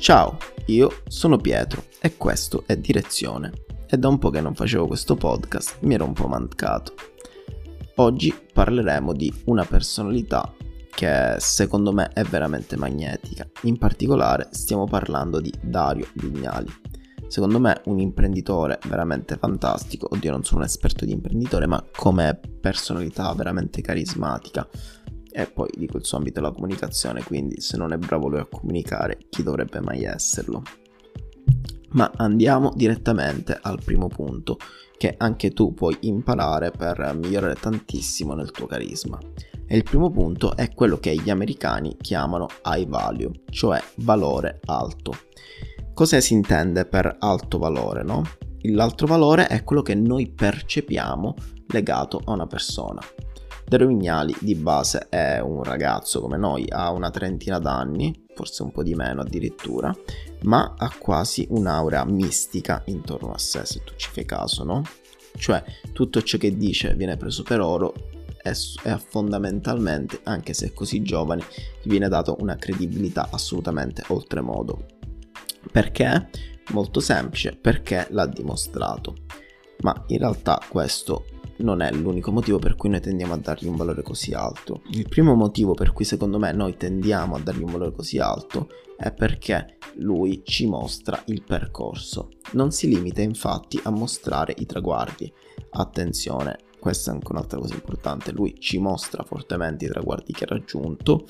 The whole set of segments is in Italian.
Ciao, io sono Pietro e questo è Direzione. È da un po' che non facevo questo podcast, mi ero un po' mancato. Oggi parleremo di una personalità che secondo me è veramente magnetica. In particolare stiamo parlando di Dario Vignali. Secondo me un imprenditore veramente fantastico, oddio non sono un esperto di imprenditore, ma come personalità veramente carismatica. E poi dico il suo ambito è la comunicazione, quindi se non è bravo lui a comunicare, chi dovrebbe mai esserlo? Ma andiamo direttamente al primo punto, che anche tu puoi imparare per migliorare tantissimo nel tuo carisma. E il primo punto è quello che gli americani chiamano high value, cioè valore alto. Cosa si intende per alto valore, no? L'altro valore è quello che noi percepiamo legato a una persona. Dario Vignali di base è un ragazzo come noi, ha una trentina d'anni, forse un po' di meno addirittura, ma ha quasi un'aura mistica intorno a sé, se tu ci fai caso, no? Cioè tutto ciò che dice viene preso per oro e, fondamentalmente, anche se è così giovane, gli viene dato una credibilità assolutamente oltremodo. Perché? Molto semplice, perché l'ha dimostrato. Ma in realtà questo non è l'unico motivo per cui noi tendiamo a dargli un valore così alto. Il primo motivo per cui secondo me noi tendiamo a dargli un valore così alto è perché lui ci mostra il percorso. Non si limita infatti a mostrare i traguardi. Attenzione, questa è anche un'altra cosa importante, lui ci mostra fortemente i traguardi che ha raggiunto,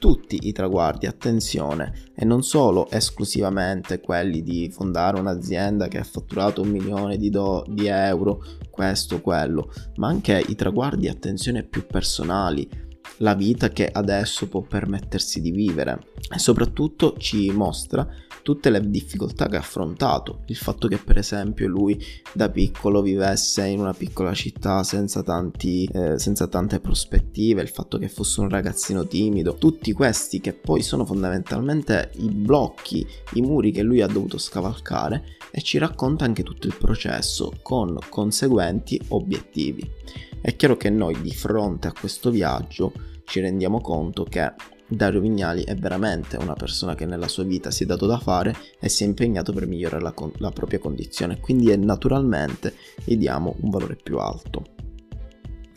tutti i traguardi, attenzione, e non solo esclusivamente quelli di fondare un'azienda che ha fatturato un milione di, do- di euro, questo, quello, ma anche i traguardi, attenzione, più personali, la vita che adesso può permettersi di vivere. E soprattutto ci mostra tutte le difficoltà che ha affrontato, il fatto che per esempio lui da piccolo vivesse in una piccola città senza, tanti, eh, senza tante prospettive, il fatto che fosse un ragazzino timido, tutti questi che poi sono fondamentalmente i blocchi, i muri che lui ha dovuto scavalcare e ci racconta anche tutto il processo con conseguenti obiettivi. È chiaro che noi di fronte a questo viaggio ci rendiamo conto che Dario Vignali è veramente una persona che nella sua vita si è dato da fare e si è impegnato per migliorare la, con- la propria condizione, quindi naturalmente gli diamo un valore più alto.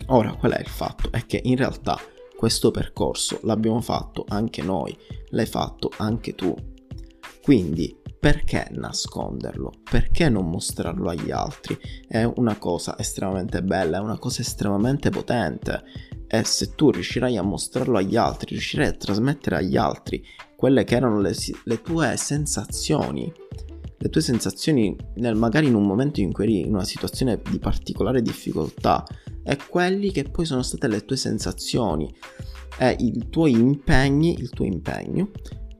Ora, qual è il fatto? È che in realtà questo percorso l'abbiamo fatto anche noi, l'hai fatto anche tu. Quindi perché nasconderlo? Perché non mostrarlo agli altri? È una cosa estremamente bella, è una cosa estremamente potente. E se tu riuscirai a mostrarlo agli altri, riuscirai a trasmettere agli altri quelle che erano le, le tue sensazioni, le tue sensazioni nel, magari in un momento in cui eri in una situazione di particolare difficoltà. E quelli che poi sono state le tue sensazioni. E i tuoi impegni, il tuo impegno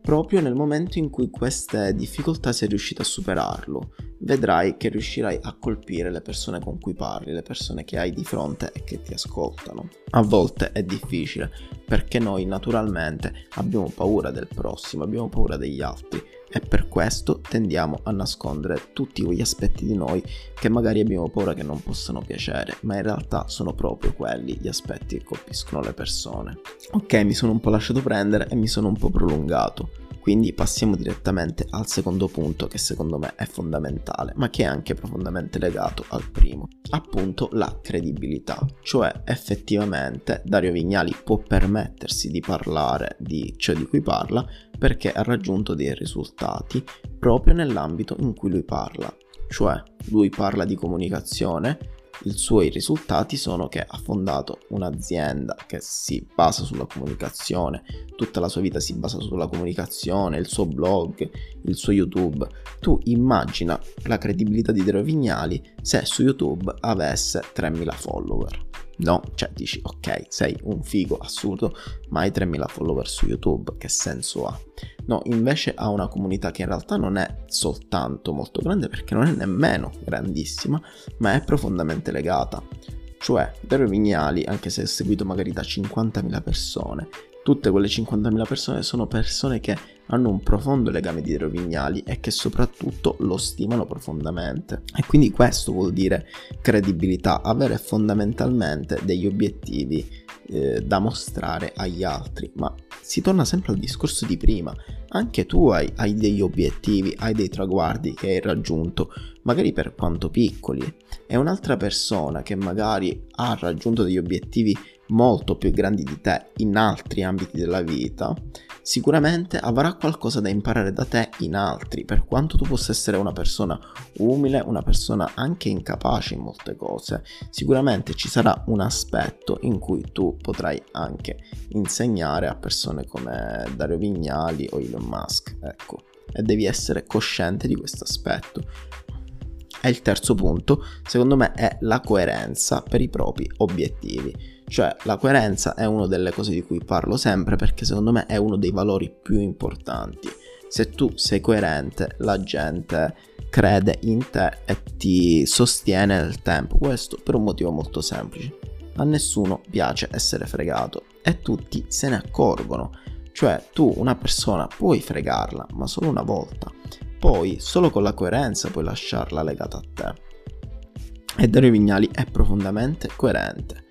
proprio nel momento in cui queste difficoltà sei riuscito a superarlo. Vedrai che riuscirai a colpire le persone con cui parli, le persone che hai di fronte e che ti ascoltano. A volte è difficile perché noi naturalmente abbiamo paura del prossimo, abbiamo paura degli altri e per questo tendiamo a nascondere tutti quegli aspetti di noi che magari abbiamo paura che non possano piacere, ma in realtà sono proprio quelli gli aspetti che colpiscono le persone. Ok, mi sono un po' lasciato prendere e mi sono un po' prolungato. Quindi passiamo direttamente al secondo punto che secondo me è fondamentale, ma che è anche profondamente legato al primo, appunto la credibilità. Cioè effettivamente Dario Vignali può permettersi di parlare di ciò di cui parla perché ha raggiunto dei risultati proprio nell'ambito in cui lui parla. Cioè lui parla di comunicazione, i suoi risultati sono che ha fondato un'azienda che si basa sulla comunicazione, tutta la sua vita si basa sulla comunicazione, il suo blog, il suo YouTube. Tu immagina la credibilità di Dero Vignali se su YouTube avesse 3000 follower. No, cioè dici ok, sei un figo assurdo, ma hai 3000 follower su YouTube, che senso ha? No, invece ha una comunità che in realtà non è soltanto molto grande perché non è nemmeno grandissima, ma è profondamente legata. Cioè, Dario Vignali, anche se è seguito magari da 50.000 persone, tutte quelle 50.000 persone sono persone che hanno un profondo legame di Dario Vignali e che soprattutto lo stimano profondamente. E quindi questo vuol dire credibilità, avere fondamentalmente degli obiettivi eh, da mostrare agli altri. Ma si torna sempre al discorso di prima, anche tu hai, hai degli obiettivi, hai dei traguardi che hai raggiunto, magari per quanto piccoli, e un'altra persona che magari ha raggiunto degli obiettivi molto più grandi di te in altri ambiti della vita, sicuramente avrà qualcosa da imparare da te in altri, per quanto tu possa essere una persona umile, una persona anche incapace in molte cose, sicuramente ci sarà un aspetto in cui tu potrai anche insegnare a persone come Dario Vignali o Elon Musk, ecco, e devi essere cosciente di questo aspetto. E il terzo punto, secondo me, è la coerenza per i propri obiettivi. Cioè la coerenza è una delle cose di cui parlo sempre perché secondo me è uno dei valori più importanti. Se tu sei coerente, la gente crede in te e ti sostiene nel tempo. Questo per un motivo molto semplice. A nessuno piace essere fregato e tutti se ne accorgono. Cioè tu una persona puoi fregarla, ma solo una volta. Poi solo con la coerenza puoi lasciarla legata a te. E Dario Vignali è profondamente coerente.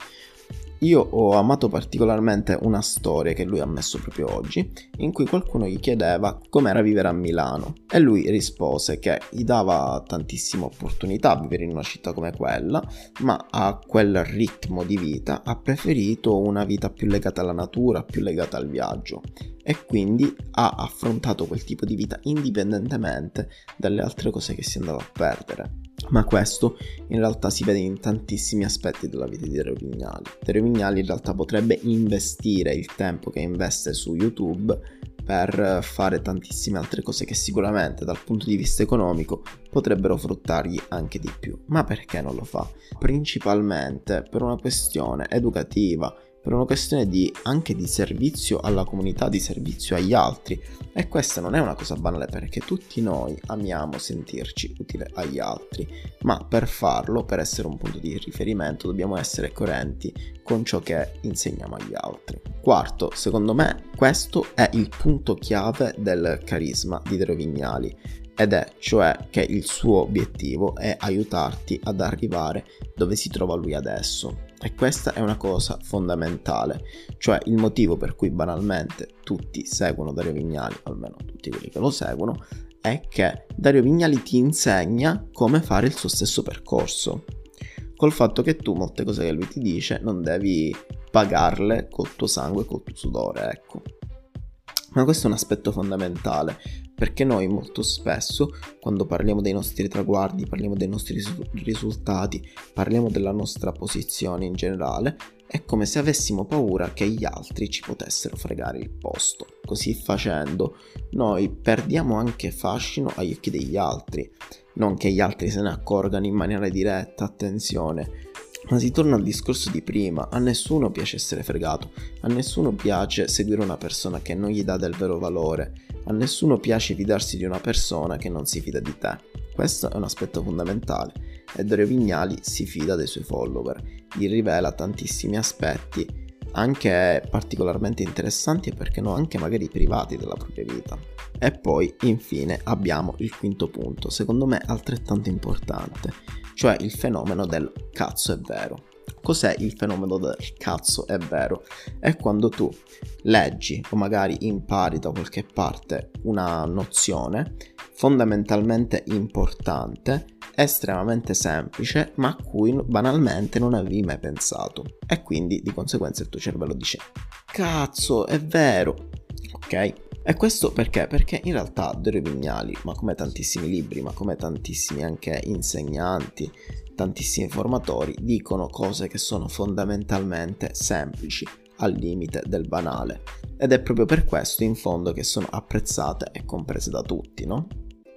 Io ho amato particolarmente una storia che lui ha messo proprio oggi, in cui qualcuno gli chiedeva com'era vivere a Milano e lui rispose che gli dava tantissime opportunità a vivere in una città come quella, ma a quel ritmo di vita ha preferito una vita più legata alla natura, più legata al viaggio e quindi ha affrontato quel tipo di vita indipendentemente dalle altre cose che si andava a perdere. Ma questo in realtà si vede in tantissimi aspetti della vita di Dario Vignali. Dario Vignali in realtà potrebbe investire il tempo che investe su YouTube per fare tantissime altre cose che sicuramente dal punto di vista economico potrebbero fruttargli anche di più. Ma perché non lo fa? Principalmente per una questione educativa, per una questione di, anche di servizio alla comunità, di servizio agli altri. E questa non è una cosa banale perché tutti noi amiamo sentirci utile agli altri, ma per farlo, per essere un punto di riferimento, dobbiamo essere coerenti con ciò che insegniamo agli altri. Quarto, secondo me, questo è il punto chiave del carisma di Dero Vignali ed è cioè che il suo obiettivo è aiutarti ad arrivare dove si trova lui adesso. E questa è una cosa fondamentale, cioè il motivo per cui banalmente tutti seguono Dario Vignali, almeno tutti quelli che lo seguono, è che Dario Vignali ti insegna come fare il suo stesso percorso. Col fatto che tu molte cose che lui ti dice non devi pagarle col tuo sangue col tuo sudore, ecco. Ma questo è un aspetto fondamentale, perché noi molto spesso, quando parliamo dei nostri traguardi, parliamo dei nostri risultati, parliamo della nostra posizione in generale, è come se avessimo paura che gli altri ci potessero fregare il posto. Così facendo, noi perdiamo anche fascino agli occhi degli altri. Non che gli altri se ne accorgano in maniera diretta, attenzione, ma si torna al discorso di prima, a nessuno piace essere fregato, a nessuno piace seguire una persona che non gli dà del vero valore, a nessuno piace fidarsi di una persona che non si fida di te. Questo è un aspetto fondamentale. E Dario Vignali si fida dei suoi follower, gli rivela tantissimi aspetti anche particolarmente interessanti e perché no anche magari privati della propria vita. E poi infine abbiamo il quinto punto, secondo me altrettanto importante, cioè il fenomeno del cazzo è vero. Cos'è il fenomeno del cazzo è vero? È quando tu leggi o magari impari da qualche parte una nozione fondamentalmente importante, estremamente semplice, ma a cui banalmente non avevi mai pensato. E quindi di conseguenza il tuo cervello dice: Cazzo, è vero! Ok? E questo perché? Perché in realtà Dario Vignali, ma come tantissimi libri, ma come tantissimi anche insegnanti, tantissimi formatori, dicono cose che sono fondamentalmente semplici, al limite del banale. Ed è proprio per questo in fondo che sono apprezzate e comprese da tutti, no?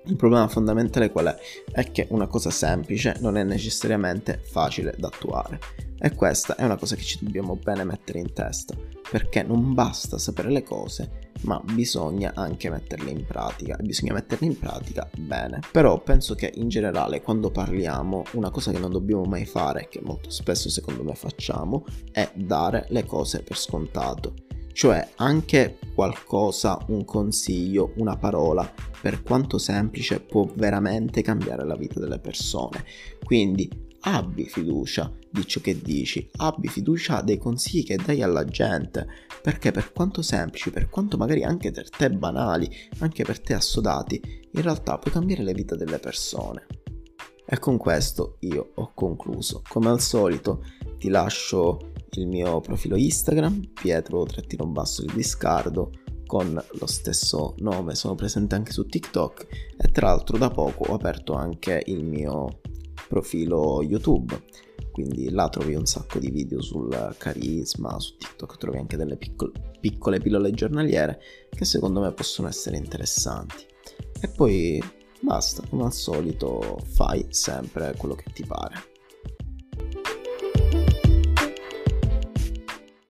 Il problema fondamentale qual è? È che una cosa semplice non è necessariamente facile da attuare. E questa è una cosa che ci dobbiamo bene mettere in testa, perché non basta sapere le cose, ma bisogna anche metterle in pratica e bisogna metterle in pratica bene. Però penso che in generale quando parliamo una cosa che non dobbiamo mai fare, che molto spesso secondo me facciamo, è dare le cose per scontato. Cioè anche qualcosa, un consiglio, una parola, per quanto semplice, può veramente cambiare la vita delle persone. Quindi abbi fiducia di ciò che dici, abbi fiducia dei consigli che dai alla gente, perché per quanto semplici, per quanto magari anche per te banali, anche per te assodati, in realtà puoi cambiare le vite delle persone. E con questo io ho concluso. Come al solito ti lascio il mio profilo Instagram, Pietro-Basso il Discardo, con lo stesso nome, sono presente anche su TikTok e tra l'altro da poco ho aperto anche il mio profilo YouTube, quindi là trovi un sacco di video sul carisma, su TikTok trovi anche delle piccole, piccole pillole giornaliere che secondo me possono essere interessanti. E poi basta, come al solito fai sempre quello che ti pare.